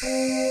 Música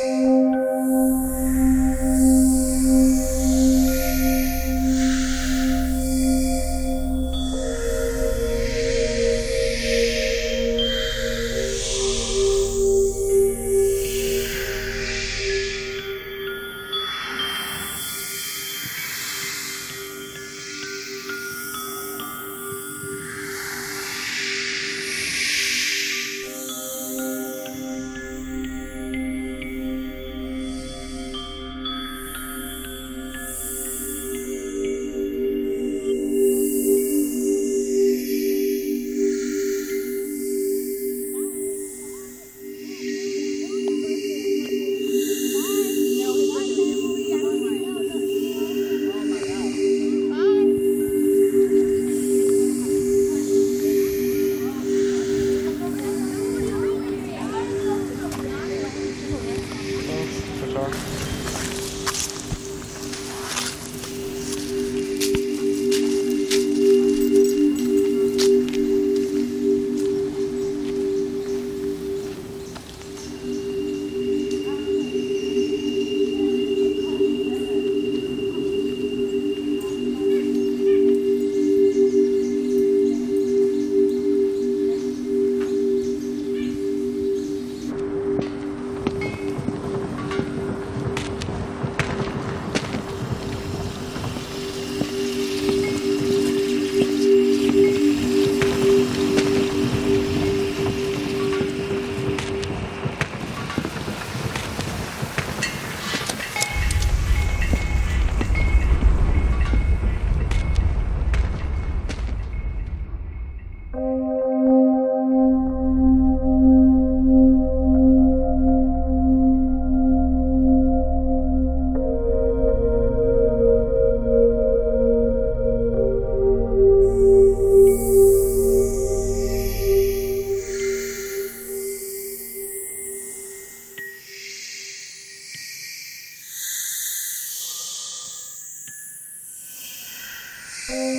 Hey.